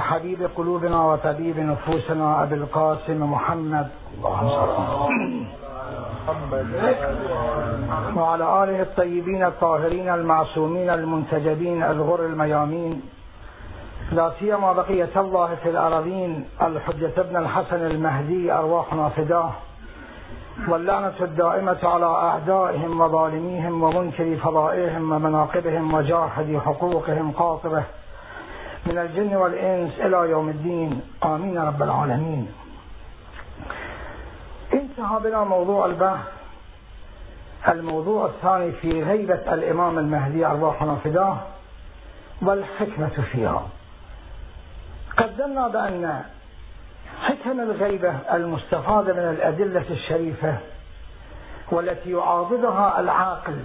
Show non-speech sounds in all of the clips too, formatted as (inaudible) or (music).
وحبيب قلوبنا وطبيب نفوسنا أبي القاسم محمد. وعلى آله الطيبين الطاهرين المعصومين المنتجبين الغر الميامين. لا سيما بقية الله في الأراضين الحجة ابن الحسن المهدي أرواحنا فداه. واللعنة الدائمة على أعدائهم وظالميهم ومنكر فضائهم ومناقبهم وجاحد حقوقهم قاطبه من الجن والإنس إلى يوم الدين. آمين رب العالمين. انتهى بنا موضوع البحث. الموضوع الثاني في غيبة الإمام المهدي أرواحنا فداه والحكمة فيها. قدمنا بأن حكم الغيبة المستفادة من الأدلة الشريفة والتي يعاضدها العاقل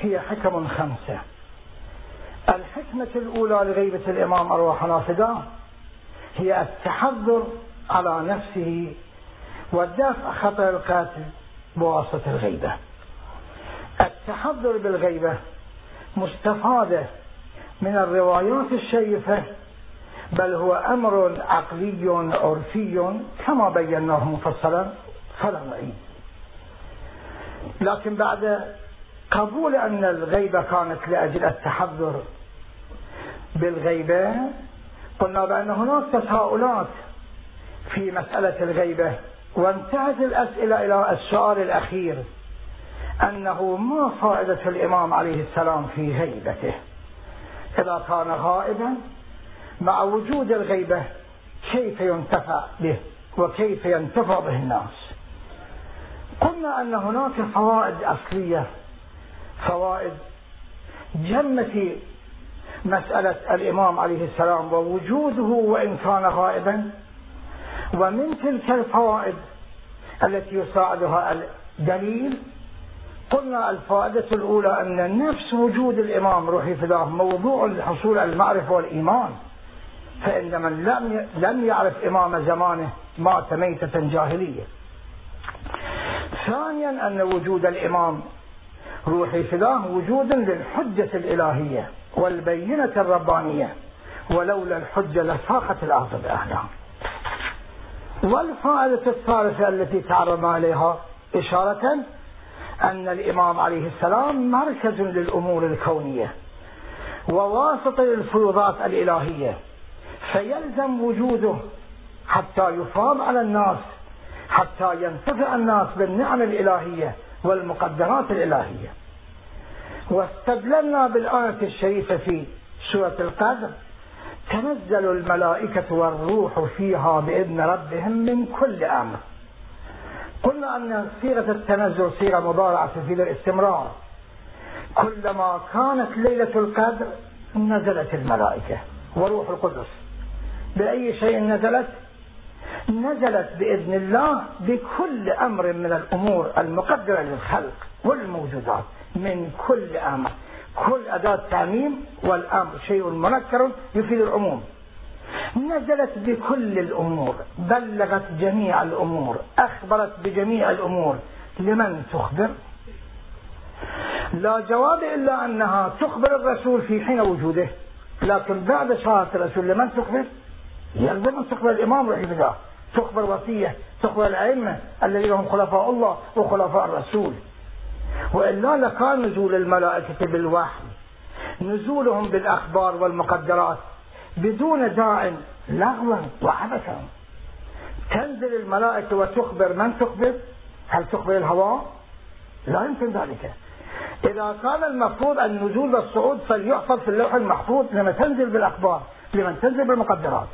هي حكم خمسة. الحكمة الأولى لغيبة الإمام أرواحنا فداه هي التحذر على نفسه ودفع خطر القاتل بواسطة الغيبة. التحذر بالغيبة مستفادة من الروايات الشريفة بل هو أمر عقلي عرفي كما بيناه مفصلا. فلا نعيد لكن بعد قبول أن الغيبة كانت لأجل التحذر بالغيبة. قلنا بأن هناك تساؤلات في مسألة الغيبة وانتهت الأسئلة إلى السؤال الأخير أنه ما فائدة الإمام عليه السلام في غيبته؟ إذا كان غائبا مع وجود الغيبة كيف ينتفع به؟ وكيف ينتفع به الناس؟ قلنا أن هناك فوائد أصلية فوائد. جمة مسألة الإمام عليه السلام ووجوده وإن كان غائبا. ومن تلك الفوائد التي يساعدها الدليل قلنا الفائدة الأولى أن نفس وجود الإمام روحي فداه موضوع لحصول المعرفة والإيمان. فإن من لم لم يعرف إمام زمانه مات ميتة جاهلية. ثانيا أن وجود الإمام روحي فداه وجود للحجة الإلهية والبينة الربانية ولولا الحجة لفاقت الأرض بأهلها والفائدة الثالثة التي تعرضنا إليها إشارة أن الإمام عليه السلام مركز للأمور الكونية وواسطة للفيوضات الإلهية فيلزم وجوده حتى يفاض على الناس حتى ينتفع الناس بالنعم الإلهية والمقدرات الإلهية. واستدللنا بالآية الشريفة في سورة القدر. تنزل الملائكة والروح فيها بإذن ربهم من كل أمر. قلنا أن صيغة التنزل صيغة مضارعة تفيد الاستمرار. كلما كانت ليلة القدر نزلت الملائكة وروح القدس. بأي شيء نزلت؟ نزلت بإذن الله بكل أمر من الأمور المقدرة للخلق والموجودات من كل أمر. كل أداة تعميم والأمر شيء منكر يفيد العموم. نزلت بكل الأمور بلغت جميع الأمور أخبرت بجميع الأمور. لمن تخبر؟ لا جواب إلا أنها تخبر الرسول في حين وجوده. لكن بعد شهادة الرسول لمن تخبر؟ يلزم تخبر الإمام رحمه الله. تخبر وصية تخبر الأئمة الذين هم خلفاء الله وخلفاء الرسول. وإلا لكان نزول الملائكة بالوحي. نزولهم بالأخبار والمقدرات بدون داع لغوا وعبثا. تنزل الملائكة وتخبر من تخبر؟ هل تخبر الهواء لا يمكن ذلك. إذا كان المفروض النزول والصعود فليحفظ في اللوح المحفوظ لما تنزل بالأخبار لمن تنزل بالمقدرات.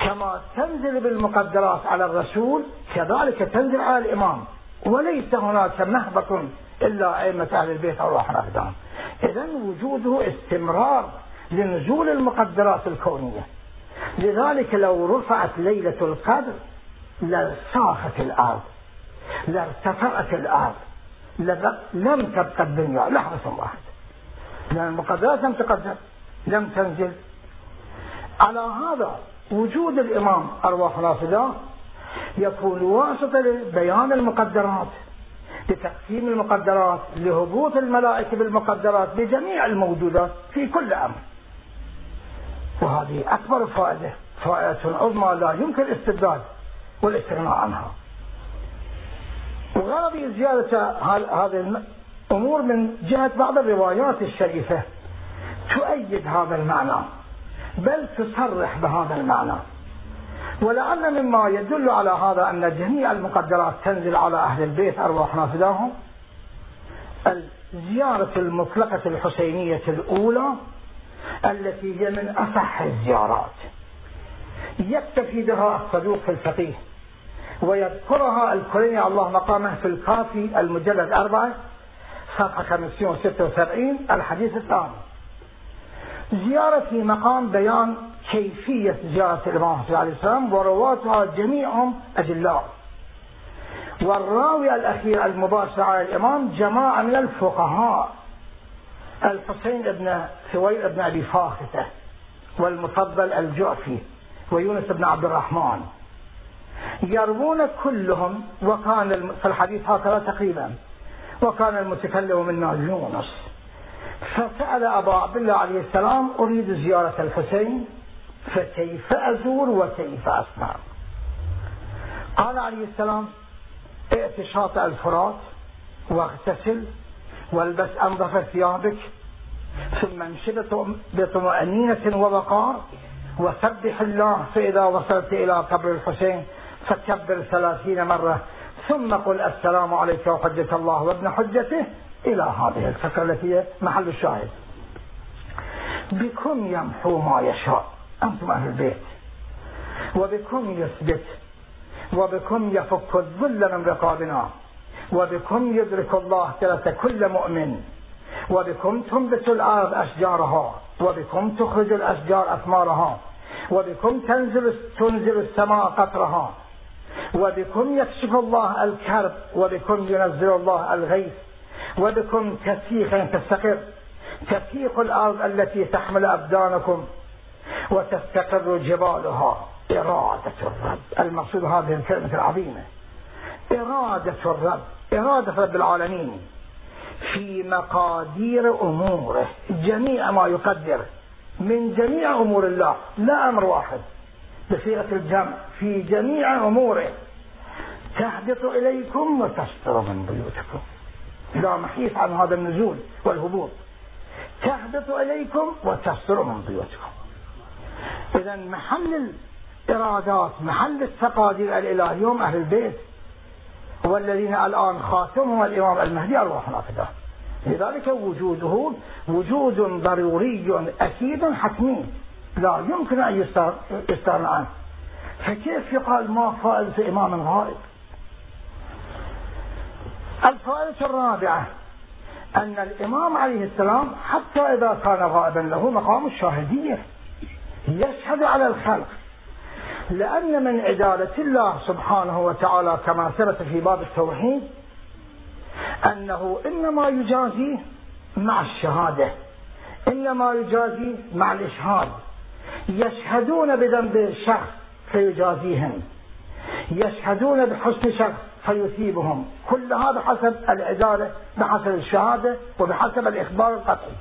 كما تنزل بالمقدرات على الرسول كذلك تنزل على الإمام. وليس هناك مهبط إلا أئمة أهل البيت أرواح الأقدام إذا وجوده استمرار لنزول المقدرات الكونية. لذلك لو رفعت ليلة القدر لصاخت الأرض لارتفعت الأرض لم تبقى الدنيا. لحظة واحدة. لأن المقدرات لم تقدر لم تنزل. على هذا وجود الإمام أرواح رافضة يكون واسطة لبيان المقدرات لتقسيم المقدرات لهبوط الملائكة بالمقدرات بجميع الموجودات في كل أمر. وهذه أكبر فائدة فائدة عظمى لا يمكن الاستبدال والاستغناء عنها. وغرضي زيادة هذه الأمور من جهة بعض الروايات الشريفة تؤيد هذا المعنى. بل تصرح بهذا المعنى. ولعل مما يدل على هذا أن جميع المقدرات تنزل على أهل البيت أرواحنا فداهم. الزيارة المطلقة الحسينية الأولى التي هي من أصح الزيارات. يكتفي بها الصدوق في الفقيه ويذكرها الكليني الله مقامه في الكافي المجلد أربعة صفحة 576 الحديث الثاني. زيارة في مقام بيان كيفية زيارة الإمام حسين عليه السلام ورواتها جميعهم أجلاء والراوي الأخير المباشر على الإمام جماعة من الفقهاء الحسين بن ثويل بن أبي فاختة والمفضل الجعفي ويونس بن عبد الرحمن يروون كلهم وكان في الحديث هكذا تقريبا وكان المتكلم منا يونس فسأل أبا عبد الله عليه السلام أريد زيارة الحسين فكيف أزور وكيف أسمع قال عليه السلام ائت شاطئ الفرات واغتسل والبس أنظف ثيابك ثم انشد بطمأنينة ووقار وسبح الله فإذا وصلت إلى قبر الحسين فكبر ثلاثين مرة ثم قل السلام عليك وحجة الله وابن حجته إلى هذه الفكرة التي هي محل الشاهد. بكم يمحو ما يشاء أنتم أهل البيت وبكم يثبت وبكم يفك الذل من رقابنا وبكم يدرك الله ثلاثة كل مؤمن وبكم تنبت الأرض أشجارها وبكم تخرج الأشجار أثمارها وبكم تنزل تنزل السماء قطرها وبكم يكشف الله الكرب وبكم ينزل الله الغيث. وبكم تسيخ تستقر. تسيخ الأرض التي تحمل أبدانكم وتستقر جبالها. إرادة الرب. المقصود هذه الكلمة العظيمة. إرادة الرب. إرادة رب العالمين في مقادير أموره. جميع ما يقدر من جميع أمور الله. لا أمر واحد. بصيغة الجمع. في جميع أموره. تهبط إليكم وتستر من بيوتكم. لا محيط عن هذا النزول والهبوط. تهبط إليكم وتستر من بيوتكم إذا محل الإرادات محل التقادير الإلهية هم أهل البيت والذين الآن خاتمهم الإمام المهدي أرواح نافذة. لذلك وجوده وجود ضروري أكيد حتمي. لا يمكن أن يستغنى عنه. فكيف يقال ما فائدة إمام غائب؟ الفائدة الرابعة أن الإمام عليه السلام حتى إذا كان غائبا له مقام الشاهدية. يشهد على الخلق. لأن من عدالة الله سبحانه وتعالى كما ثبت في باب التوحيد أنه إنما يجازي مع الشهادة إنما يجازي مع الإشهاد. يشهدون بذنب الشخص فيجازيهم. يشهدون بحسن شخص فيثيبهم كل هذا حسب العدالة بحسب الشهادة وبحسب الإخبار القطعي.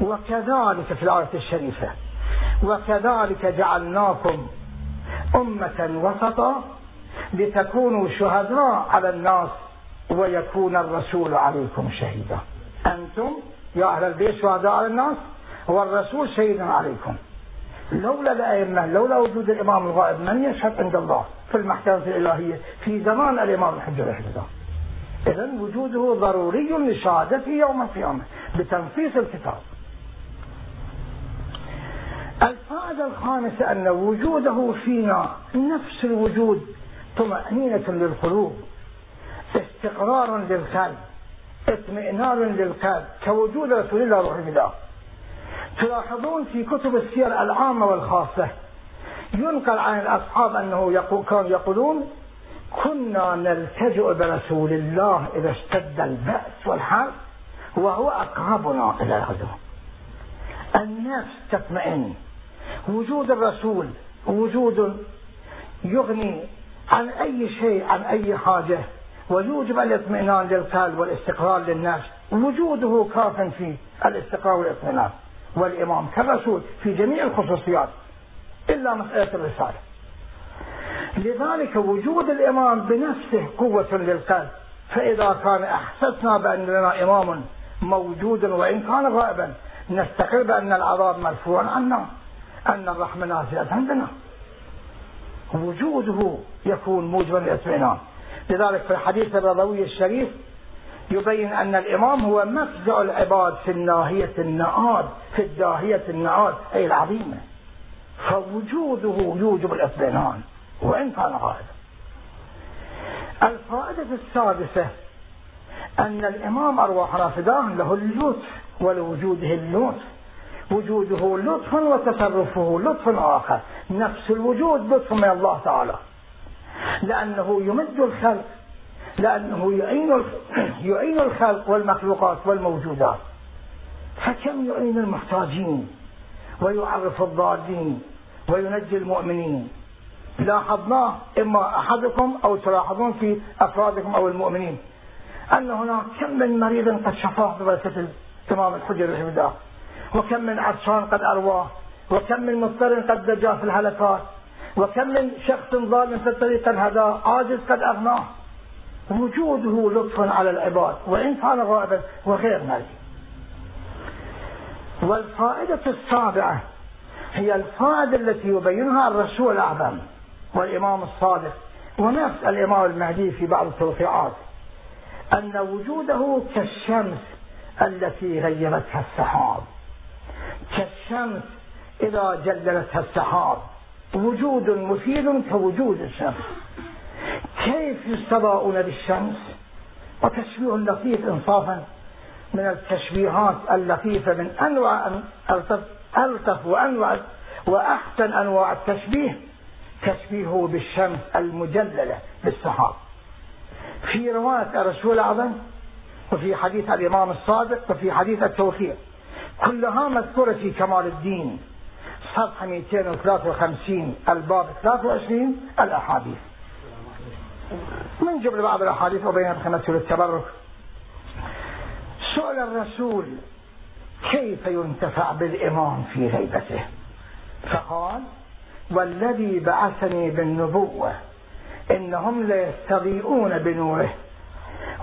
وكذلك في الآية الشريفة وكذلك جعلناكم أمة وسطا لتكونوا شهداء على الناس ويكون الرسول عليكم شهيدا. أنتم يا أهل البيت شهداء على الناس والرسول شهيد عليكم. لولا الأئمة لولا وجود الإمام الغائب من يشهد عند الله في المحكمة الإلهية في زمان الإمام الحجة رحمه إذا وجوده ضروري لشهادته يوم القيامة بتنفيذ الكتاب. الفائدة الخامسة أن وجوده فينا نفس الوجود طمأنينة للقلوب استقرار للقلب اطمئنان للقلب كوجود رسول الله روح الله تلاحظون في كتب السير العامة والخاصة ينقل عن الأصحاب أنه يقول كانوا يقولون كنا نلتجئ برسول الله إذا اشتد البأس والحرب وهو أقربنا إلى العدو. النفس تطمئن. وجود الرسول وجود يغني عن أي شيء عن أي حاجة ويوجب الاطمئنان للقلب والاستقرار للنفس وجوده كاف في الاستقرار والاطمئنان. والإمام كالرسول في جميع الخصوصيات إلا مسألة الرسالة. لذلك وجود الإمام بنفسه قوة للقلب فإذا كان أحسسنا بأن لنا إمام موجود وإن كان غائبا نستقر بأن العذاب مرفوع عنا أن الرحمة نازلة عندنا. وجوده يكون موجبا للاطمئنان. لذلك في الحديث الرضوي الشريف يبين أن الإمام هو مفزع العباد في الناهية النعاد في الداهية النعاد أي العظيمة. فوجوده يوجب الإطمئنان وإن كان غائبا الفائدة السادسة أن الإمام أرواحنا فداه له اللطف ولوجوده اللطف. وجوده لطف وتصرفه لطف آخر. نفس الوجود لطف من الله تعالى. لأنه يمد الخلق لأنه يعين (clears throat) يعين الخلق والمخلوقات والموجودات. فكم يعين المحتاجين؟ ويعرف الضالين وينجي المؤمنين. لاحظناه إما أحدكم أو تلاحظون في أفرادكم أو المؤمنين أن هناك كم من مريض قد شفاه ببركة الإمام الحجر الله وكم من عطشان قد أرواه وكم من مضطر قد نجا في الهلكات وكم من شخص ظالم في الطريق الهدى عاجز قد أغناه. وجوده لطف على العباد وإن كان غائبا وغير مرئي والفائدة السابعة هي الفائدة التي يبينها الرسول الأعظم والإمام الصادق ونفس الإمام المهدي في بعض التوقيعات أن وجوده كالشمس التي غيرتها السحاب. كالشمس إذا جللتها السحاب وجود مفيد كوجود الشمس. كيف يستضاءون بالشمس؟ وتشبيه لطيف إنصافا من التشبيهات اللطيفة من أنواع ألطف وأنواع وأحسن أنواع التشبيه تشبيهه بالشمس المجللة بالسحاب. في رواية الرسول الأعظم وفي حديث الإمام الصادق وفي حديث التوفيق كلها مذكورة في كمال الدين. صفحة 253 الباب 23 الأحاديث. من جبل بعض الأحاديث وبين خمسة للتبرك سؤال الرسول كيف ينتفع بالإمام في غيبته؟ فقال والذي بعثني بالنبوة إنهم ليستضيئون بنوره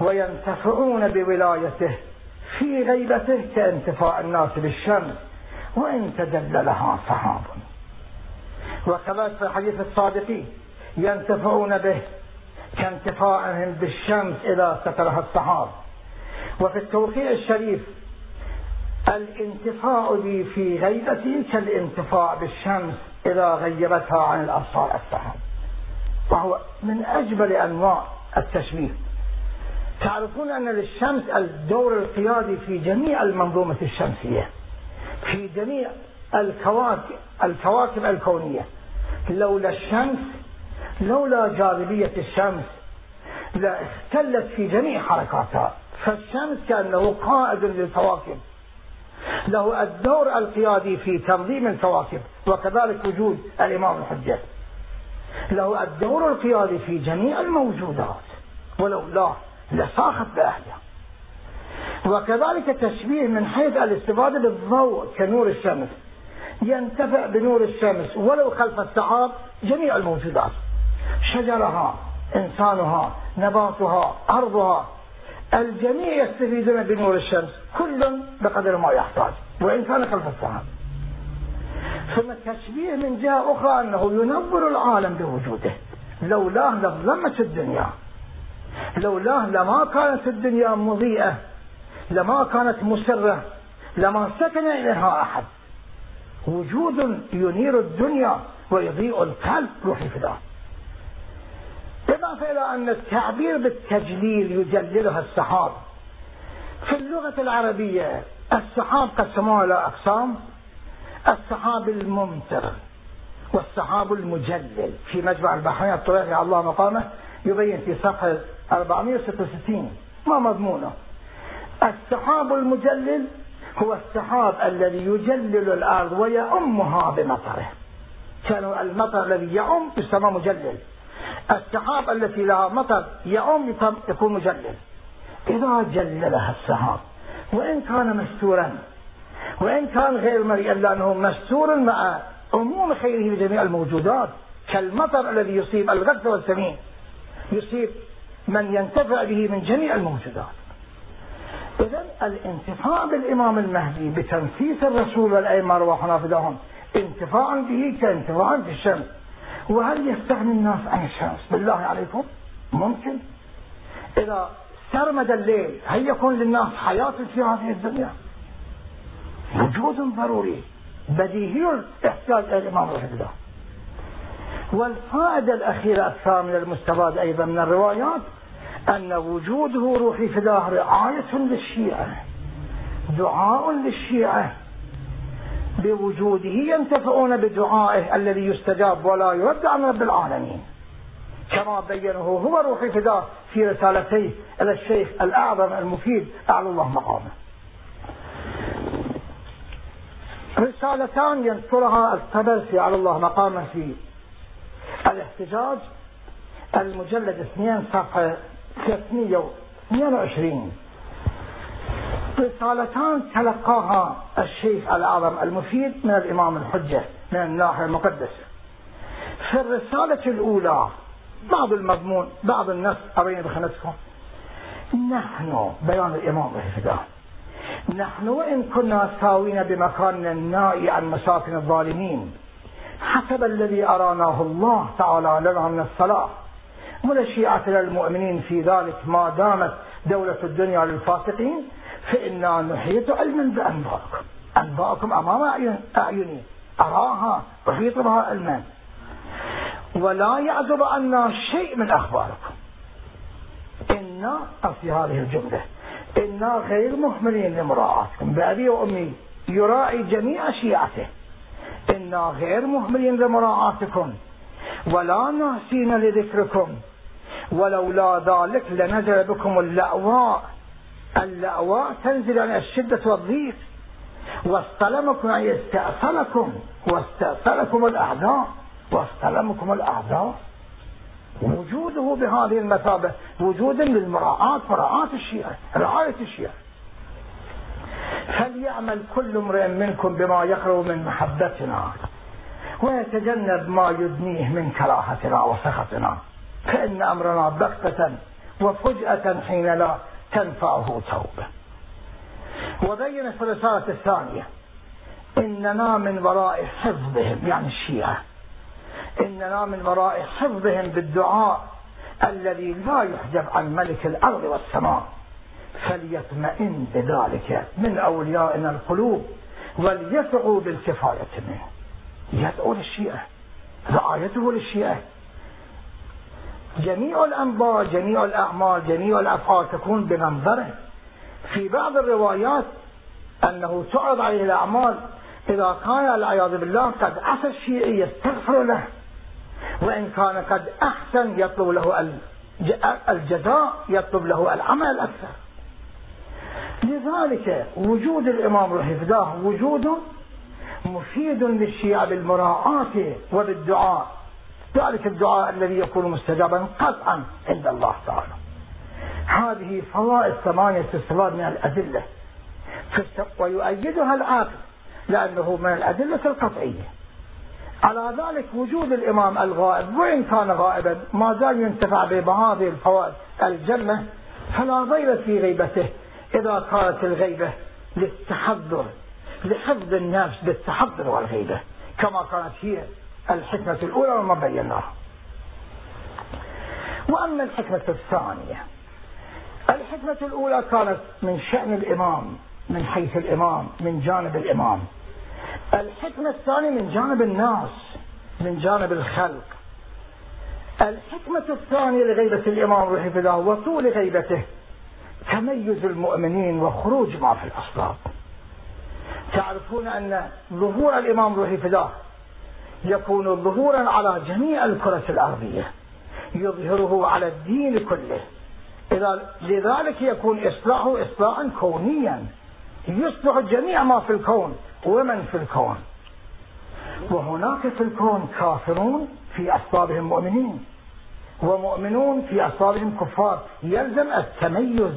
وينتفعون بولايته في غيبته كانتفاع الناس بالشمس وإن تدللها صحاب وكذلك في حديث الصادقين ينتفعون به كانتفاعهم بالشمس إذا سترها السحاب. وفي التوقيع الشريف الانتفاع بي في غيبتي كالانتفاع بالشمس إذا غيبتها عن الأبصار السحاب. وهو من أجمل أنواع التشبيه. تعرفون أن للشمس الدور القيادي في جميع المنظومة الشمسية في جميع الكواكب الكواكب الكونية. لولا الشمس لولا جاذبية الشمس لاختلت في جميع حركاتها. فالشمس كأنه قائد للكواكب. له الدور القيادي في تنظيم الكواكب وكذلك وجود الإمام الحجة. له الدور القيادي في جميع الموجودات. ولولاه لصاخت بأهلها. وكذلك تشبيه من حيث الاستفادة بالضوء كنور الشمس. ينتفع بنور الشمس ولو خلف السحاب جميع الموجودات. شجرها إنسانها نباتها أرضها الجميع يستفيدون بنور الشمس كل بقدر ما يحتاج وإن كان خلف السحاب ثم التشبيه من جهة أخرى أنه ينور العالم بوجوده. لولاه لظلمت الدنيا. لولاه لما كانت الدنيا مضيئة. لما كانت مسرة. لما سكن إليها أحد. وجود ينير الدنيا ويضيء القلب روحي فداه إضافة إلى أن التعبير بالتجليل يجللها السحاب في اللغة العربية السحاب قسموها إلى أقسام. السحاب الممطر والسحاب المجلل. في مجمع البحرين الطريقي الله مقامه يبين في صفحة 466 ما مضمونه. السحاب المجلل هو السحاب الذي يجلل الأرض ويأمها بمطره. كان المطر الذي يأم يسمى مجلل. السحاب التي لها مطر يأم يكون مجلل. إذا جللها السحاب وإن كان مستورا وإن كان غير مرئي إلا أنه مستور مع عموم خيره لجميع الموجودات. كالمطر الذي يصيب الغث والسمين يصيب من ينتفع به من جميع الموجودات. إذا الانتفاع بالإمام المهدي بتنفيس الرسول والأئمة أرواحنا فداهم انتفاع به كانتفاع بالشمس. وهل يستغني الناس عن الشمس بالله عليكم. ممكن. إذا سرمد الليل هل يكون للناس حياة في هذه الدنيا؟ وجود ضروري. بديهي الاحتياج إلى الإمام الله. والفائدة الأخيرة من المستفاد أيضا من الروايات أن وجوده روحي فداه رعاية للشيعة. دعاء للشيعة. بوجوده ينتفعون بدعائه الذي يستجاب ولا يرد عن رب العالمين. كما بينه هو روحي فداه في رسالتيه إلى الشيخ الأعظم المفيد أعلى الله مقامه. رسالتان ينشرها الطبرسي على الله مقامه في الاحتجاج المجلد اثنين صفحة 322 رسالتان تلقاها الشيخ الأعظم المفيد من الإمام الحجة من الناحية المقدسة. في الرسالة الأولى بعض المضمون بعض النص أبين بخنسكم نحن بيان الإمام رحمه نحن وإن كنا ساوين بمكاننا النائي عن مساكن الظالمين حسب الذي أراناه الله تعالى لنا من الصلاة. ولشيعة المؤمنين في ذلك ما دامت دولة الدنيا للفاسقين فإنا نحيط علما بأنبائكم أنباءكم أمام أعيني. أراها أحيط بها علما ولا يعزب عنا شيء من أخباركم. إنا في هذه الجملة. إنا غير مهملين لمراعاتكم. بأبي وأمي يراعي جميع شيعته. إنا غير مهملين لمراعاتكم. ولا ناسين لذكركم. ولولا ذلك لنزل بكم اللأواء. اللأواء تنزل عن الشدة والضيق واستلمكم أي استأصلكم واستأصلكم الأعداء واستلمكم الأعداء وجوده بهذه المثابة وجودا للمراعاة مراعاة الشيعة رعاية الشيعة. فليعمل كل امرئ منكم بما يقرب من محبتنا ويتجنب ما يدنيه من كراهتنا وسخطنا. فإن أمرنا بغتة وفجأة حين لا تنفعه توبة. وبين في الرسالة الثانية. إننا من وراء حفظهم يعني الشيعة. إننا من وراء حفظهم بالدعاء الذي لا يحجب عن ملك الأرض والسماء. فليطمئن بذلك من أوليائنا القلوب وليثقوا بالكفاية منه. يدعو للشيعة. رعايته للشيعة. جميع الأنباء جميع الأعمال جميع الأفعال تكون بمنظره. في بعض الروايات أنه تعرض عليه الأعمال إذا كان العياذ بالله قد عصى الشيعي يستغفر له وإن كان قد أحسن يطلب له الجزاء يطلب له العمل الأكثر لذلك وجود الإمام الحفظاه وجود مفيد للشيعة بالمراعاة وبالدعاء. ذلك الدعاء الذي يكون مستجابا قطعا عند الله تعالى. هذه فوائد ثمانية استفاد من الأدلة. ويؤيدها العقل لأنه من الأدلة القطعية. على ذلك وجود الإمام الغائب وإن كان غائبا ما زال ينتفع بهذه الفوائد الجنة فلا ضير في غيبته. إذا كانت الغيبة للتحضر لحفظ النفس بالتحضر والغيبة كما كانت هي. الحكمة الأولى وما بيناها وأما الحكمة الثانية الحكمة الأولى كانت من شأن الإمام من حيث الإمام من جانب الإمام. الحكمة الثانية من جانب الناس من جانب الخلق. الحكمة الثانية لغيبة الإمام روح الله وطول غيبته تميز المؤمنين وخروج ما في الأصلاب تعرفون أن ظهور الإمام روحي فداه يكون ظهورا على جميع الكرة الأرضية يظهره على الدين كله. إذا لذلك يكون إصلاحه إصلاحا كونيا. يصلح جميع ما في الكون ومن في الكون. وهناك في الكون كافرون في أصلابهم مؤمنين ومؤمنون في أصلابهم كفار. يلزم التميز.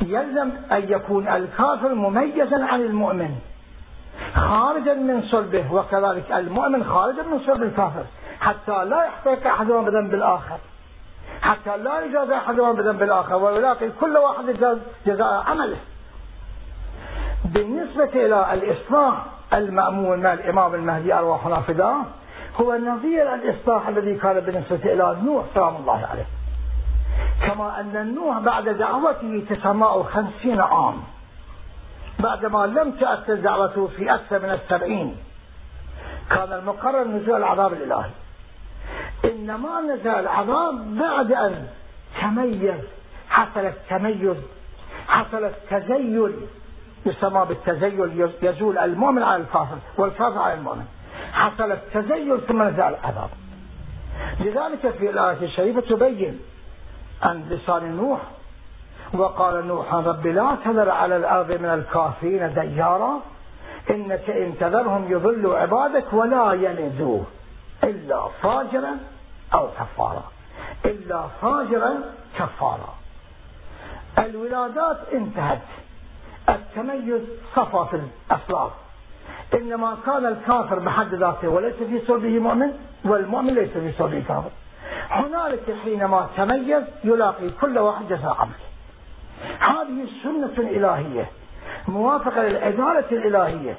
يلزم أن يكون الكافر مميزا عن المؤمن. خارجا من صلبه وكذلك المؤمن خارجا من صلب الكافر. حتى لا يحتاج أحدهما بذنب الآخر حتى لا يجازى أحدهما بذنب الآخر ويلاقي كل واحد جزاء عمله. بالنسبة إلى الإصلاح المأمون من الإمام المهدي أرواحنا فداه هو نظير الإصلاح الذي كان بالنسبة إلى نوح سلام الله عليه. كما أن نوح بعد دعوته تسماء خمسين عام. بعدما لم تأثر دعوته في أكثر من السبعين كان المقرر نزول العذاب الإلهي. إنما نزل العذاب بعد أن تميز حصل التميز حصل التزيل يسمى بالتزيل يزول المؤمن على الكافر والكافر على المؤمن. حصل التزيل ثم نزل العذاب. لذلك في الآية الشريفة تبين عن لسان نوح وقال نوح رب لا تذر على الأرض من الكافرين ديارا إنك إن تذرهم يضلوا عبادك ولا يلدوا إلا فاجرا أو كفارا إلا فاجرا كفارا. الولادات انتهت التميز صفى في الأصلاف إنما كان الكافر بحد ذاته وليس في صلبه مؤمن والمؤمن ليس في صلبه كافر. هنالك حينما تميز يلاقي كل واحد جزاء عمله هذه سنة إلهية موافقة للعدالة الإلهية.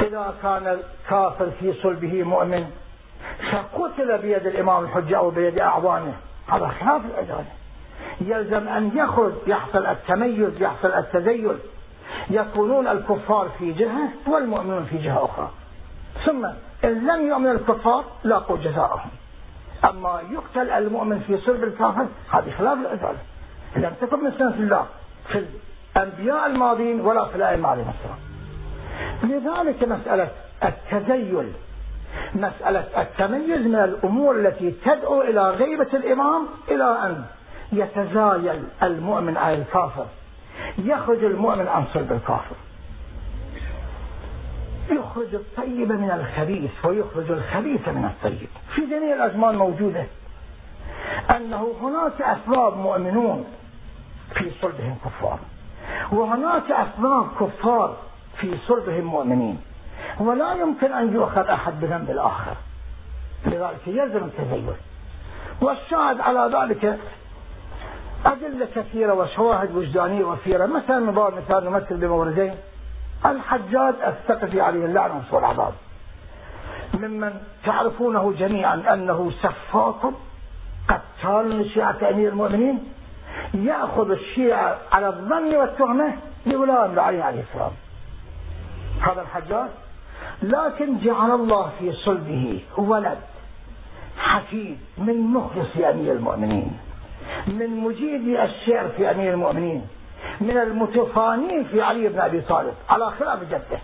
إذا كان الكافر في صلبه مؤمن فقتل بيد الإمام الحجة أو بيد أعوانه. هذا خلاف العدالة يلزم أن يخرج يحصل التميز يحصل التزيل يكونون الكفار في جهة والمؤمنون في جهة أخرى. ثم إن لم يؤمن الكفار لاقوا جزاءهم. أما يقتل المؤمن في صلب الكافر هذه خلاف العدالة لم تكن من سنة الله في الأنبياء الماضين ولا في الأئمة عليهم السلام. لذلك مسألة التزيل مسألة التميز من الأمور التي تدعو إلى غيبة الإمام إلى أن يتزايل المؤمن عن الكافر يخرج المؤمن عن صلب الكافر. يخرج الطيب من الخبيث ويخرج الخبيث من الطيب. في جميع الأزمان موجودة أنه هناك أسباب مؤمنون في صلبهم كفار. وهناك أسباب كفار في صلبهم مؤمنين. ولا يمكن أن يؤخذ أحد بذنب الآخر. لذلك يلزم التزين. والشاهد على ذلك أدلة كثيرة وشواهد وجدانية وفيرة. مثلا من بعض مثال نمثل بموردين. الحجاج الثقفي عليه اللعنة والعذاب ممن تعرفونه جميعا أنه سفاك قتال لشيعة أمير المؤمنين. يأخذ الشيعة على الظن والتهمة لولاء علي عليه السلام هذا الحجاج. لكن جعل الله في صلبه ولد حفيد من مخلص أمير المؤمنين من مجيد الشعر في أمير المؤمنين من المتفانين في علي بن أبي طالب على خلاف جده.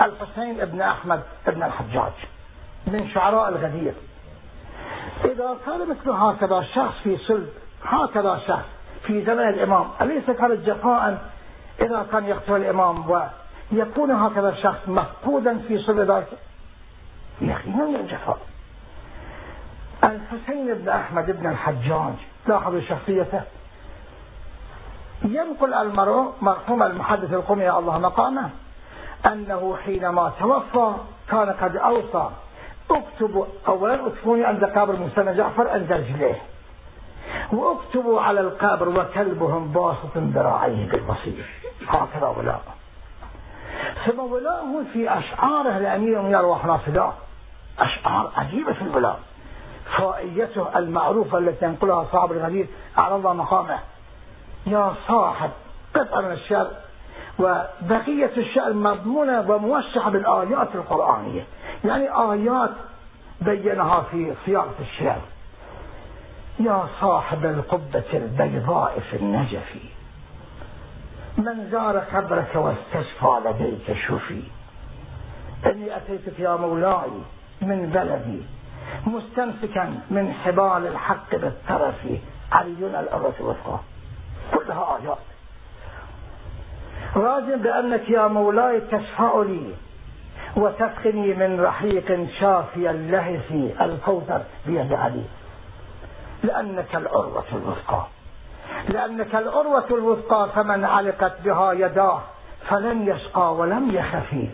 الحسين بن أحمد بن الحجاج من شعراء الغدير. إذا كان مثل هكذا شخص في صلب هكذا شخص في زمن الإمام أليس كانت جفاء إذا كان يقتل الإمام ويكون هكذا الشخص مفقودا في صلب ذلك؟ يا أخي من الجفاء الحسين بن أحمد بن الحجاج لاحظوا شخصيته. ينقل المرء مرحوم المحدث القومي الله مقامه أنه حينما توفى كان قد أوصى اكتبوا أولا أكتبوني عند قبر موسى جعفر عند رجليه واكتبوا على القبر وكلبهم باسط ذراعيه بالبصير. هكذا ولاء ثم ولاءه في أشعاره لأمير من أرواح نافذات أشعار عجيبة في الولاء فائيته المعروفة التي ينقلها صاحب الغدير الله مقامه. يا صاحب قطعة من الشعر. وبقية الشعر مضمونة وموشحة بالآيات القرآنية. يعني آيات بينها في صياغة الشعر. يا صاحب القبة البيضاء في النجف. من زار قبرك واستشفى لديك شفي. إني أتيتك يا مولاي من بلدي مستمسكا من حبال الحق بالترف. علي الأرة الوثقى كلها آيات راجم بأنك يا مولاي تشفع لي وتسقني من رحيق شافي اللهث الكوثر بيد علي. لأنك العروة الوثقى. لأنك الأروة الوثقى فمن علقت بها يداه فلن يشقى ولم يخفي.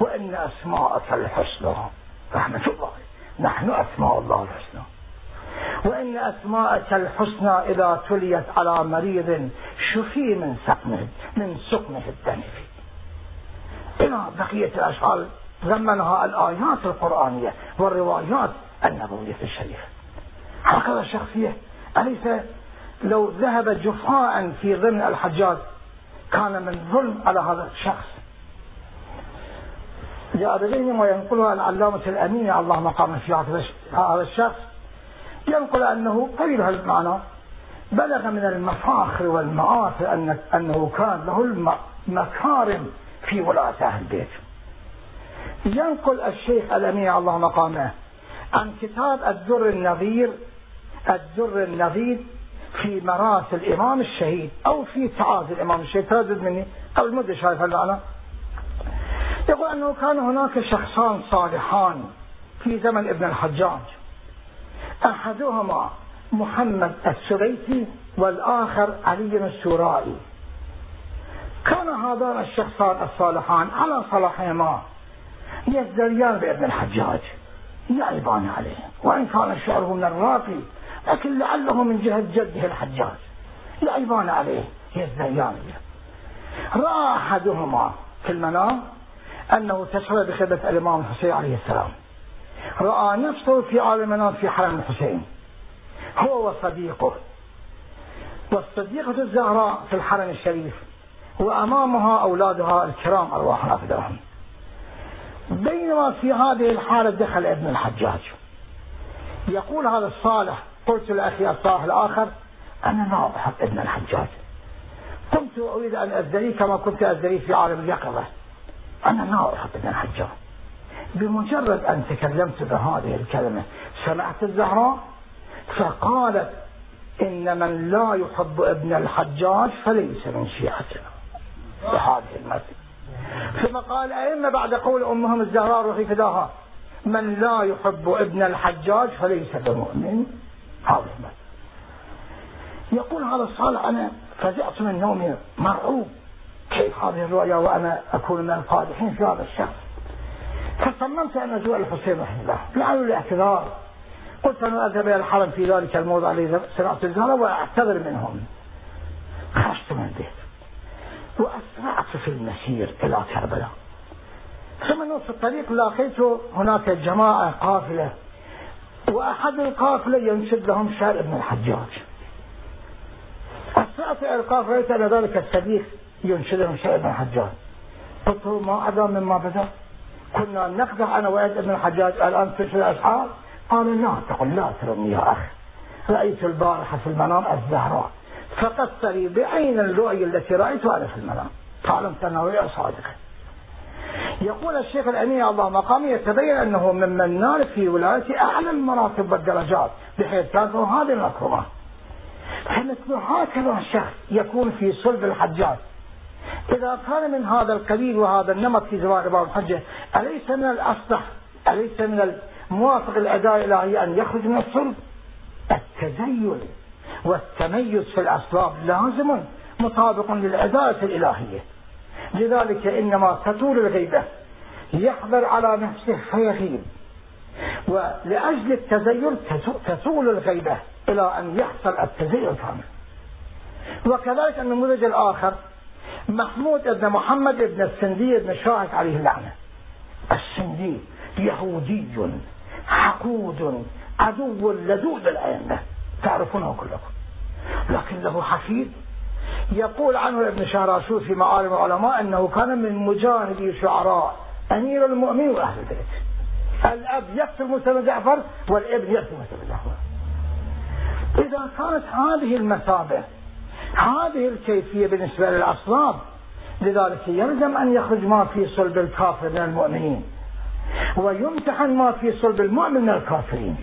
وإن أسماءك الحسنى رحمة الله نحن أسماء الله الحسنى. وإن أسماءك الحسنى إذا تليت على مريض شفي من سقمه من سقمه الدنيفي إلى بقية الأشعار ضمنها الآيات القرآنية والروايات النبوية الشريفة هكذا الشخصية أليس لو ذهب جفاء في ضمن الحجاج كان من ظلم على هذا الشخص. جاء بغير ما ينقلها العلامة الأمين الله مقام في هذا الشخص. ينقل أنه قليل هذا المعنى. بلغ من المفاخر والمآثر أن أنه كان له المكارم في ولاية أهل البيت. ينقل الشيخ الأمين الله مقامه عن كتاب الدر النظير الدر النظير في مراسل الإمام الشهيد أو في تعاطي الإمام الشهيد. تردد مني. قبل مدة شايف المعنى يقول أنه كان هناك شخصان صالحان في زمن ابن الحجاج. أحدهما محمد السبيتي والآخر علي السورائي. كان هذان الشخصان الصالحان على صلاحهما يزدريان بابن الحجاج. يعيبان عليه. وإن كان شعره من الراقي لكن لعله من جهة جده الحجاج. يعيبان عليه. يزدريان رأى أحدهما في المنام أنه تشعر بخدمة الإمام الحسين عليه السلام. رأى نفسه في عالم المنام في حرم الحسين هو وصديقه. والصديقة الزهراء في الحرم الشريف. وأمامها أولادها الكرام أرواحنا فداهم بينما في هذه الحالة دخل ابن الحجاج. يقول هذا الصالح قلت لأخي الصالح الآخر أنا لا أحب ابن الحجاج. كنت أريد أن أزدري كما كنت أزدري في عالم اليقظة. أنا لا أحب ابن الحجاج. بمجرد أن تكلمت بهذه الكلمة سمعت الزهراء؟ فقالت إن من لا يحب ابن الحجاج فليس من شيعتنا. بهذه المسألة ثم قال أئمة بعد قول أمهم الزهراء روحي فداها. من لا يحب ابن الحجاج فليس بمؤمن. هذا المسألة يقول هذا الصالح أنا فزعت من نومي مرعوب. كيف هذه الرؤيا وأنا أكون من الفادحين في هذا الشخص فصممت أن أزور الحسين رحمه الله. لعل الاعتذار. قلت أنا أذهب إلى الحرم في ذلك الموضع الذي سمعت الزهرة وأعتذر منهم. خرجت من البيت وأسرعت في المسير إلى كربلاء. ثم في الطريق لقيت هناك جماعة قافلة. وأحد القافلة ينشد لهم شعر ابن الحجاج. أسرعت القافلة إلى ذلك الصديق ينشد لهم شعر ابن الحجاج. قلت ما أدرى مما بدأ كنا نقدح أنا وعد ابن الحجاج الآن تنشد الأشعار قال لا تقل لا ترني يا أخ رأيت البارحة في المنام الزهراء. فقدت لي بعين الرؤية التي رأيتها أنا في المنام. فعلمت أنه رؤيا صادقة يقول الشيخ الأمين الله مقامه يتبين أنه ممن نال في ولاية أعلى المراتب والدرجات بحيث كانت هذه المكرمات فمثل هكذا الشخص يكون في صلب الحجاج. إذا كان من هذا القبيل وهذا النمط في زمان باب الحجة أليس من الأصلح أليس من الموافق الأداء الإلهي أن يخرج من الصلب؟ التزين والتميز في الأسباب لازم مطابق للعدالة الإلهية. لذلك إنما تطول الغيبة يحضر على نفسه فيغيب ولأجل التزين تطول الغيبة إلى أن يحصل التزين الكامل. وكذلك النموذج الآخر محمود بن محمد بن السندي بن شاهد عليه اللعنة. السندي يهودي حقود عدو لدود الأئمة. تعرفونه كلكم. لكن له حفيد يقول عنه ابن شهراشور في معالم العلماء أنه كان من مجاهدي شعراء أمير المؤمنين وأهل البيت. الأب يقتل موسى جعفر والابن يقتل موسى جعفر. إذا كانت هذه المثابة هذه الكيفية بالنسبة للأصلاب لذلك يلزم أن يخرج ما في صلب الكافر من المؤمنين ويمتحن ما في صلب المؤمن من الكافرين.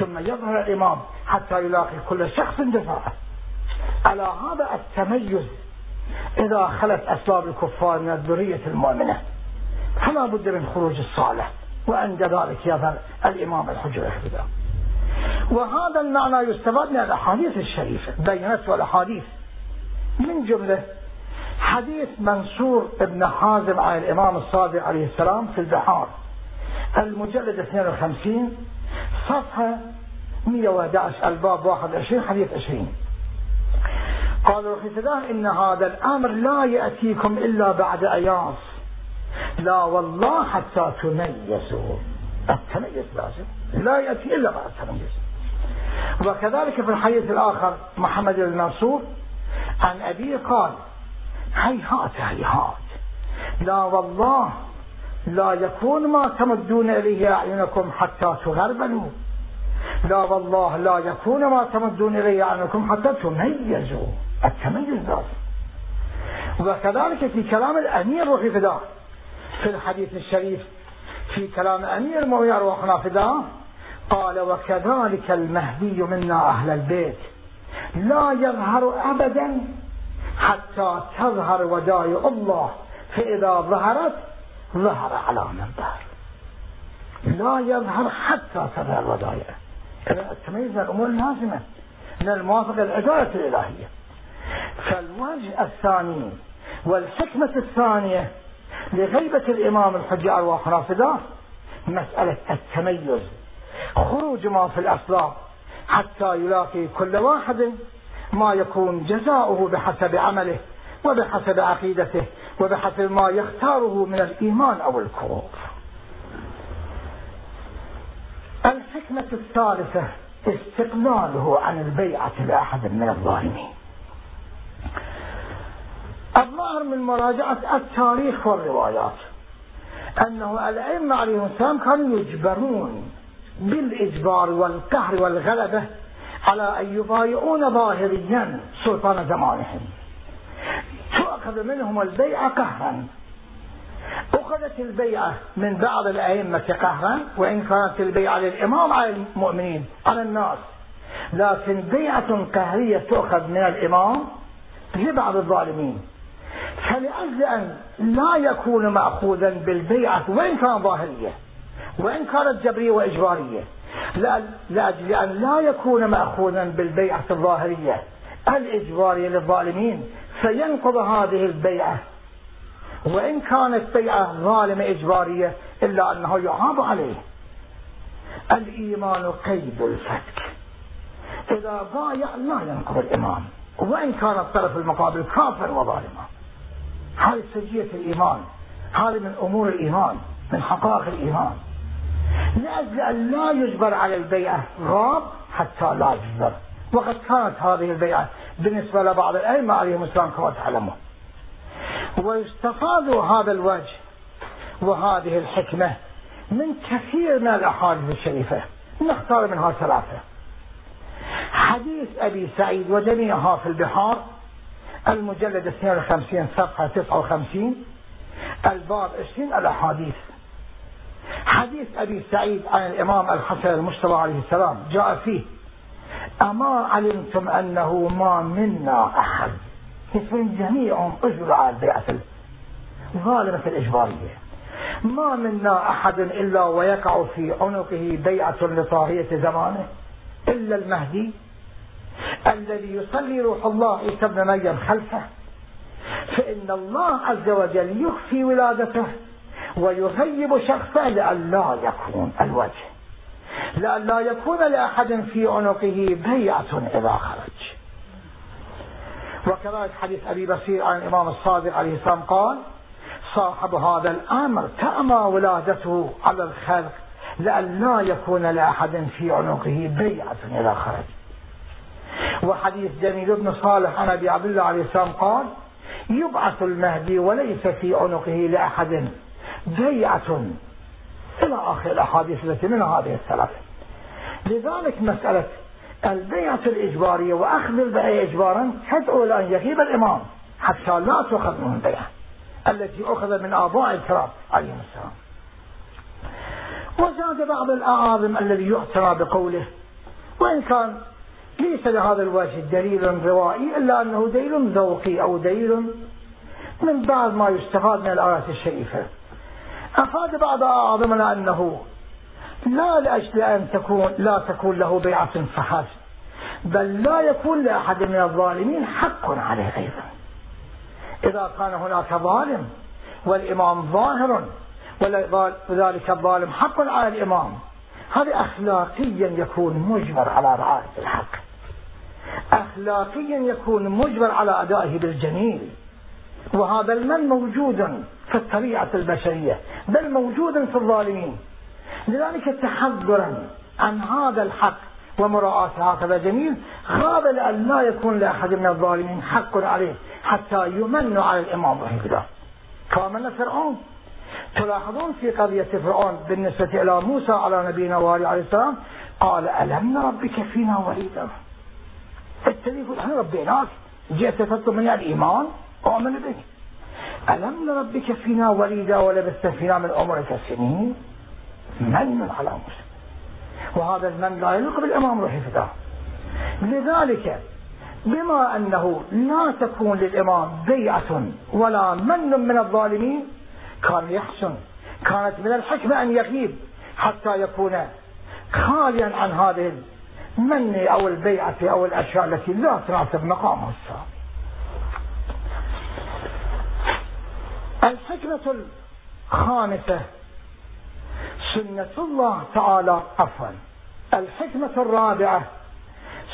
ثم يظهر الإمام حتى يلاقي كل شخص جزاءه على هذا التميز إذا خلت أسباب الكفار من الذرية المؤمنة. فلا بد من خروج الصالح وعند ذلك يظهر الإمام الحجر الحجر وهذا المعنى يستفاد من الأحاديث الشريفة بينت الأحاديث من جملة حديث منصور ابن حازم عن الإمام الصادق عليه السلام في البحار المجلد 52 صفحة 111 الباب 21 حديث 20 قال رحمة إن هذا الأمر لا يأتيكم إلا بعد أياس لا والله حتى تميزوا. التميز لازم. لا يأتي إلا بعد التميز. وكذلك في الحديث الآخر محمد المنصور عن أبيه قال هيهات هيهات. لا والله لا يكون ما تمدون إليه أعينكم حتى تغربلوا. لا والله لا يكون ما تمدون إليه أعينكم حتى تميزوا التميز. لازم وكذلك في كلام الأمير روحي فداه في الحديث الشريف في كلام أمير المؤمنين أرواحنا فداه قال وكذلك المهدي منا أهل البيت لا يظهر أبدا حتى تظهر ودايع الله فإذا ظهرت ظهر على من ظهر لا يظهر حتى تظهر ودايعه من الأمور اللازمة من الموافقة العدالة الإلهية. فالوجه الثاني والحكمة الثانية لغيبة الإمام الحجة أرواح رافضة مسألة التميز. خروج ما في الأسباب حتى يلاقي كل واحد ما يكون جزاؤه بحسب عمله وبحسب عقيدته وبحسب ما يختاره من الإيمان أو الكفر. الحكمة الثالثة استقلاله عن البيعة لأحد من الظالمين. الظاهر من مراجعة التاريخ والروايات أنه الأئمة عليهم السلام كانوا يجبرون بالإجبار والقهر والغلبة على أن يبايعون ظاهريا سلطان زمانهم. تؤخذ منهم البيعة قهرا. أخذت البيعة من بعض الأئمة قهرا وإن كانت البيعة للإمام على المؤمنين على الناس. لكن بيعة قهرية تؤخذ من الإمام لبعض الظالمين. فلأجل أن لا يكون مأخوذا بالبيعة وإن كان ظاهرية وإن كانت جبرية وإجبارية لأجل أن لا يكون مأخوذا بالبيعة الظاهرية الإجبارية للظالمين فينقض هذه البيعة وإن كانت بيعة ظالمة إجبارية إلا أنه يعاب عليه. الإيمان قيد الفتك. إذا بايع لا ينقض الإيمان. وإن كان الطرف المقابل كافر وظالما. هذه سجية الإيمان. هذه من أمور الإيمان من حقائق الإيمان. لأجل أن لا يجبر على البيعة غاب حتى لا يجبر. وقد كانت هذه البيعة بالنسبة لبعض الأئمة عليهم السلام كما تعلمون. ويستفاد هذا الوجه وهذه الحكمة من كثير من الأحاديث الشريفة. نختار منها ثلاثة. حديث أبي سعيد وجميعها في البحار المجلد 52 صفحة 59 الباب 20 الأحاديث. حديث أبي سعيد عن الإمام الحسن المجتبى عليه السلام جاء فيه أما علمتم أنه ما منا أحد؟ اسم جميعهم أجر على البيعة الظالمة الإجبارية. ما منا أحد إلا ويقع في عنقه بيعة لطاغية زمانه إلا المهدي الذي يصلي روح الله عيسى ابن مريم خلفه. فإن الله عز وجل يخفي ولادته ويغيب شخصه لئلا يكون الوجه لئلا يكون لأحد في عنقه بيعة إذا خرج. وكذلك حديث أبي بصير عن الإمام الصادق عليه السلام قال صاحب هذا الأمر تأمى ولادته على الخلق لئلا يكون لأحد في عنقه بيعة إذا خرج وحديث جميل بن صالح عن أبي عبد الله عليه السلام قال يبعث المهدي وليس في عنقه لأحد بيعة إلى آخر الأحاديث التي من هذه الثلاثة. لذلك مسألة البيعة الإجبارية وأخذ البيعة إجبارا تدعو إلى أن يغيب الإمام. حتى لا تؤخذ منه البيعة. التي أخذ من آباء الكرام عليهم السلام. وزاد بعض الأعاظم الذي يعتنى بقوله وإن كان ليس لهذا الوجه دليل روائي إلا أنه دليل ذوقي أو دليل من بعض ما يستفاد من الآيات الشريفة. أفاد بعض أعظمنا أنه لا لأجل أن تكون لا تكون له بيعة فحسب. بل لا يكون لأحد من الظالمين حق عليه أيضا. إذا كان هناك ظالم والإمام ظاهر وذلك الظالم حق على الإمام هذا أخلاقيا يكون مجبر على رعاية الحق. أخلاقيا يكون مجبر على أدائه بالجميل. وهذا المن موجود في الطبيعة البشرية بل موجود في الظالمين. لذلك تحذرا عن هذا الحق ومراعاة هكذا جميل غاب لأن لا يكون لأحد من الظالمين حق عليه حتى يمن على الإمام الله كامل فرعون. تلاحظون في قضية فرعون بالنسبة إلى موسى على نبينا وآله عليه السلام؟ قال ألم نربك فينا وليدا؟ التالي يقول إحنا ربيناك جئت تطلب مني الإيمان؟ أؤمن بك. ألم نربك فينا وليدا ولبثت فينا من عمرك سنين؟ من على موسى وهذا المن لا يليق بالإمام فتاة. لذلك بما أنه لا تكون للإمام بيعة ولا من من الظالمين كان يحسن كانت من الحكمة أن يغيب حتى يكون خاليا عن هذه المن أو البيعة أو الأشياء التي لا تناسب مقامه السابق. الحكمة الخامسة سنة الله تعالى عفوا. الحكمة الرابعة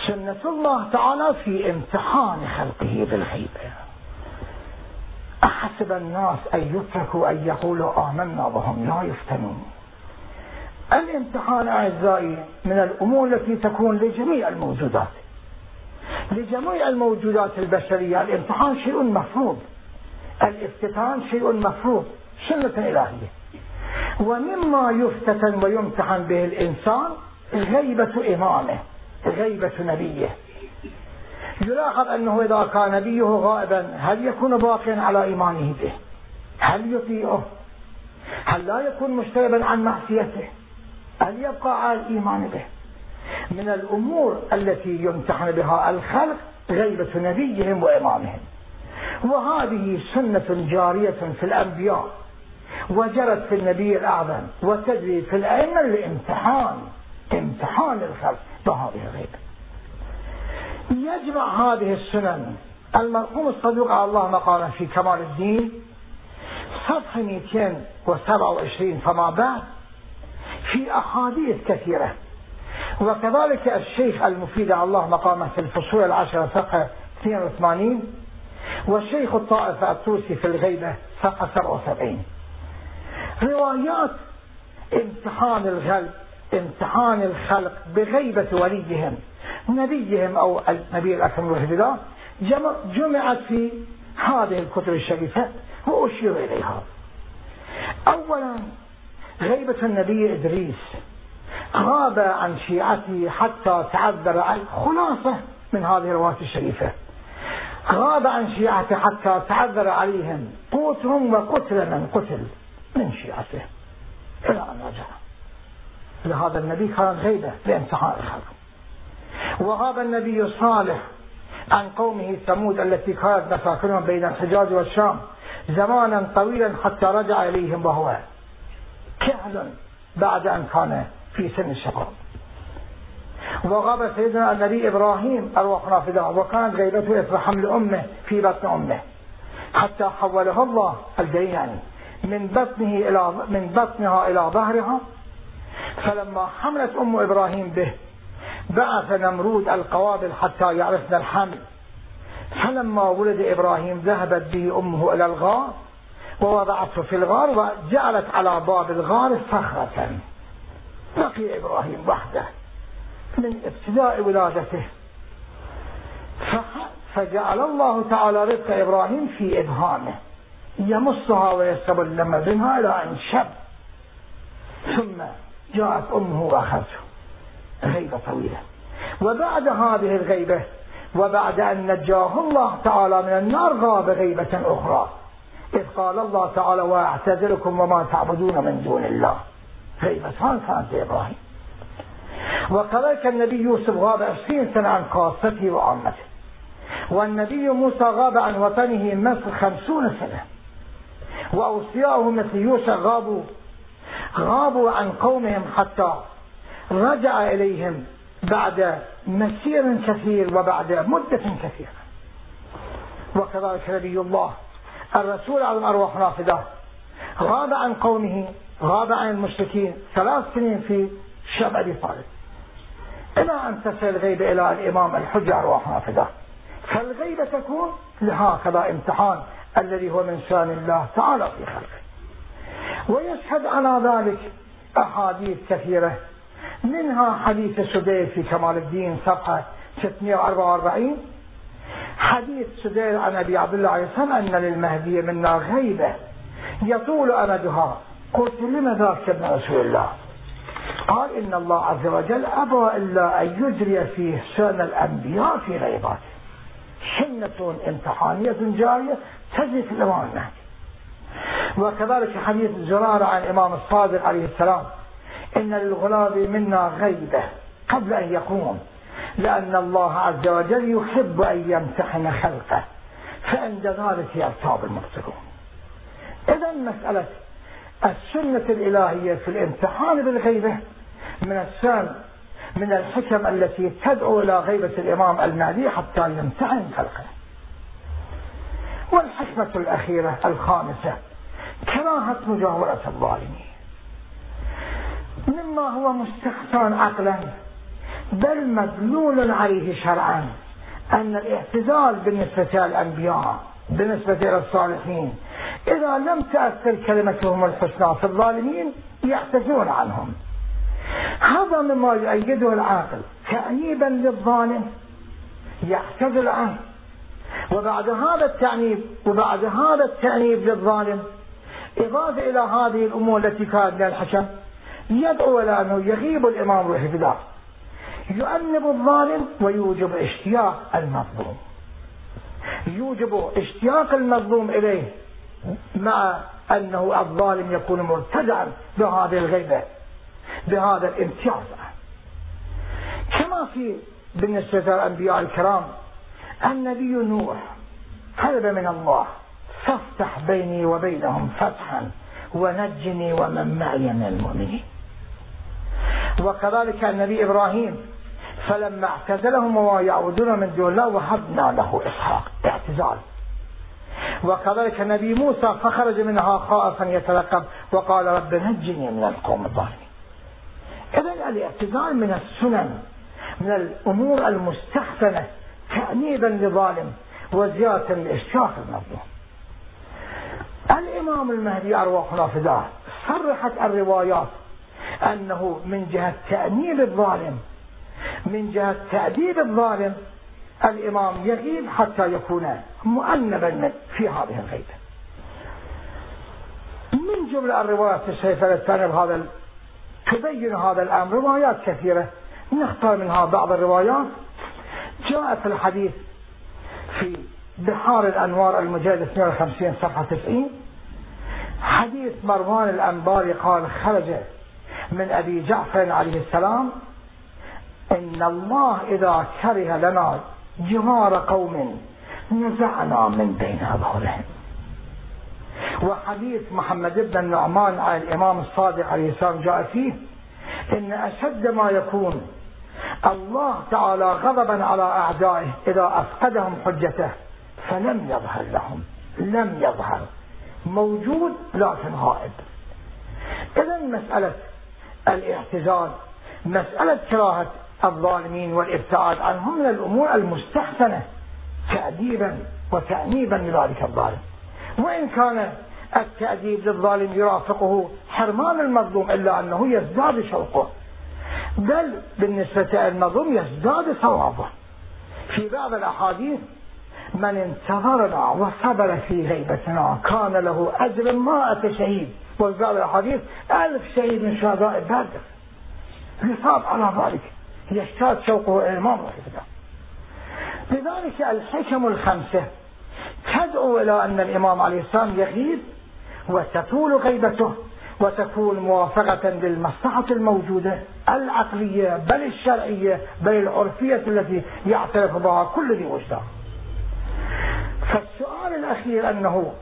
سنة الله تعالى في امتحان خلقه بالغيبة أحسب الناس أن يتركوا أن يقولوا آمنا وهم لا يفتنون. الامتحان أعزائي من الأمور التي تكون لجميع الموجودات. لجميع الموجودات البشرية الامتحان شيء مفروض. الافتتان شيء مفروض. سنة إلهية. ومما يفتتن ويمتحن به الإنسان غيبة إمامه غيبة نبيه. يلاحظ أنه إذا كان نبيه غائبا هل يكون باقيا على إيمانه به؟ هل يطيعه؟ هل لا يكون مجتنبا عن معصيته؟ هل يبقى على الإيمان به؟ من الأمور التي يمتحن بها الخلق غيبة نبيهم وإمامهم. وهذه سنة جارية في الأنبياء. وجرت في النبي الأعظم وتجري في الأئمة لامتحان امتحان الخلق بهذه الغيبة يجمع هذه السنن. المرحوم الصدوق على الله مقاما في كمال الدين. صفحة 227 فما بعد. في أحاديث كثيرة. وكذلك الشيخ المفيد على الله مقامه في الفصول العشرة صفحة 82 والشيخ الطائفة الطوسي في الغيبة صفحة 77 روايات امتحان الغلب امتحان الخلق بغيبة وليهم نبيهم أو النبي الأكرم الله جمعت في هذه الكتب الشريفة وأشير إليها. أولا غيبة النبي إدريس غاب عن شيعته حتى تعذر خلاصة من هذه الروايات الشريفة. غاب عن شيعته حتى تعذر عليهم قوتهم وقتل من قتل. من شيعته. إلى أن رجع لهذا النبي كان غيبة لامتحان الخلق. وغاب النبي صالح عن قومه ثمود التي كانت مساكنهم بين الحجاز والشام زمانا طويلا حتى رجع إليهم وهو كهل بعد أن كان في سن الشباب وغاب سيدنا النبي إبراهيم أرواحنا فداه وكانت غيبته إثر حمل أمه في بطن أمه حتى حوله الله الجياني من بطنه إلى من بطنها إلى ظهرها. فلما حملت أم إبراهيم به بعث نمرود القوابل حتى يعرفن الحمل. فلما ولد إبراهيم ذهبت به أمه إلى الغار ووضعته في الغار وجعلت على باب الغار صخرة. بقي إبراهيم وحده من ابتداء ولادته. فجعل الله تعالى رزق إبراهيم في إبهامه. يمصها ويستبل بينها إلى أن شب. ثم جاءت أمه وأخذته غيبة طويلة. وبعد هذه الغيبة وبعد أن نجاه الله تعالى من النار غاب غيبة أخرى. إذ قال الله تعالى وأعتذركم وما تعبدون من دون الله. غيبتان كانت إبراهيم. وكذلك النبي يوسف غاب عشرين سنة عن خاصته وعامته. والنبي موسى غاب عن وطنه مصر خمسون سنة. وأوصياؤه مثل يوسف غابوا. غابوا عن قومهم حتى رجع إليهم بعد مسير كثير وبعد مدة كثيرة. وكذلك نبي الله الرسول على الأرواح نافذة. غاب عن قومه غاب عن المشركين. ثلاث سنين في شعب أبي طالب. إلى أن تصل الغيبة إلى الإمام الحجة أرواح نافذة. فالغيبة تكون لهكذا امتحان. الذي هو من شان الله تعالى في خلقه. ويشهد على ذلك أحاديث كثيرة منها حديث سدير في كمال الدين صفحة 644 حديث سدير عن أبي عبد الله عليه السلام أن للمهدي منا غيبة يطول أمدها. قلت لم ذاك ابن رسول الله؟ قال إن الله عز وجل أبى إلا أن يجري فيه سنة الأنبياء في غيباته. سنة امتحانية جارية تجري في الإمام المهدي. وكذلك حديث زرارة عن الإمام الصادق عليه السلام إن للغلاب منا غيبة قبل أن يقوم لأن الله عز وجل يحب أن يمتحن خلقه فعند ذلك يرتاب المبصرون إذا مسألة السنة الإلهية في الامتحان بالغيبة من السن من الحكم التي تدعو إلى غيبة الإمام المهدي حتى يمتحن خلقه. والحكمة الأخيرة الخامسة كراهة مجاورة الظالمين. مما هو مستحسن عقلا بل مدلول عليه شرعا أن الاعتزال بالنسبة للأنبياء بالنسبة إلى الصالحين إذا لم تأثر كلمتهم الحسنى في الظالمين يعتزون عنهم. هذا مما يؤيده العاقل. تأنيبا للظالم يعتزل عنه. وبعد هذا التعنيب وبعد هذا التأنيب للظالم إضافة إلى هذه الأمور التي كانت من الحشم يدعو إلى أنه يغيب الإمام روح الله يؤنب الظالم ويوجب اشتياق المظلوم. يوجب اشتياق المظلوم إليه مع أنه الظالم يكون مرتدعا بهذه الغيبة. بهذا الامتياز. كما في بالنسبة للأنبياء الكرام النبي نوح طلب من الله فافتح بيني وبينهم فتحا ونجني ومن معي من المؤمنين. وكذلك النبي إبراهيم فلما اعتزلهم وما يعبدون من دون الله وهبنا له إسحاق. اعتزال. وكذلك النبي موسى فخرج منها خائفا يتلقب وقال رب نجني من القوم الظالمين. إذا الاعتزال من السنن من الأمور المستحسنة تأنيبا لظالم وزيادة لإشراف المظلوم الإمام المهدي أرواحنا فداه صرحت الروايات أنه من جهة تأنيب الظالم من جهة تأديب الظالم الإمام يغيب حتى يكون مؤنبا في هذه الغيبة. من جملة الروايات الشريفة التي هذا تبين هذا الأمر روايات كثيرة. نختار منها بعض الروايات. جاء في الحديث في بحار الأنوار المجلد 52 صفحة 90 حديث مروان الأنباري قال خرج من أبي جعفر عليه السلام. إن الله إذا كره لنا جوار قوم نزعنا من بين أظهرهم. وحديث محمد بن النعمان عن الإمام الصادق عليه السلام جاء فيه إن أشد ما يكون الله تعالى غضبا على أعدائه إذا أفقدهم حجته فلم يظهر لهم لم يظهر. موجود لكن غائب. إذا مسألة الاعتزال مسألة كراهة الظالمين والإبتعاد عنهم من الأمور المستحسنة تأديبا وتأنيبا لذلك الظالم. وإن كان التأديب للظالم يرافقه حرمان المظلوم إلا أنه يزداد شوقه. بل بالنسبة للمظلوم يزداد صوابه في بعض الأحاديث من انتظرنا وصبر في غيبتنا كان له أجر مائة شهيد. وفي بعض الأحاديث ألف شهيد من شهداء بدر. يصاب على ذلك. يشتاد شوقه إلى الإمام لذلك الحكم الخمسة تدعو إلى أن الإمام عليه السلام يغيب وتطول غيبته وتكون موافقة للمصلحة الموجودة العقلية بل الشرعية بل العرفية التي يعترف بها كل ذي وجدان. فالسؤال الأخير أنه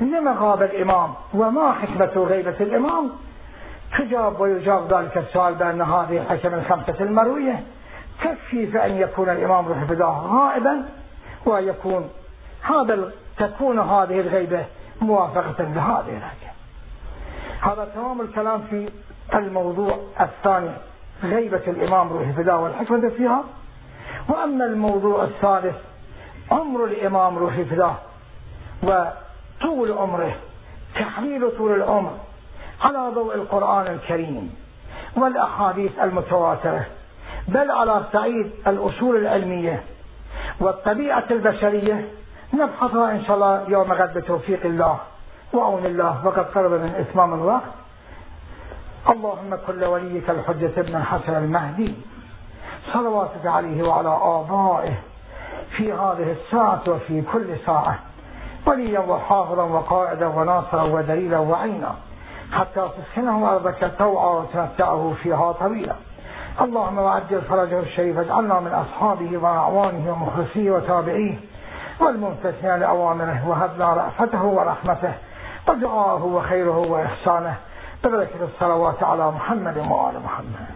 لما غاب الإمام وما حكمة غيبة الإمام؟ تجاب ويجاب ذلك السؤال بأن هذه الحكم الخمسة المروية تكفي فأن يكون الإمام روح الفداء غائبا ويكون هذا تكون هذه الغيبة موافقة لهذه الحكم هذا تمام الكلام في الموضوع الثاني غيبة الإمام روح الفداء والحكمة فيها. وأما الموضوع الثالث عمر الإمام روح الفداء وطول عمره تحليل طول العمر على ضوء القرآن الكريم والأحاديث المتواترة بل على صعيد الأصول العلمية والطبيعة البشرية نبحثها إن شاء الله يوم غد بتوفيق الله وعون الله وقد قرب من إتمام الوقت. اللهم كل وليك الحجة ابن الحسن المهدي صلواتك عليه وعلى آبائه في هذه الساعة وفي كل ساعة وليا وحافظا وقائدا وناصرا ودليلا وعينا حتى تسكنه أرضك توعى وتمتعه فيها طويلا اللهم وعجل فرجه الشريف اجعلنا من أصحابه وأعوانه ومخلصيه وتابعيه. والممتثل لأوامره وهبنا رأفته ورحمته ودعاءه وخيره وإحسانه. ببركة الصلوات على محمد وآل محمد.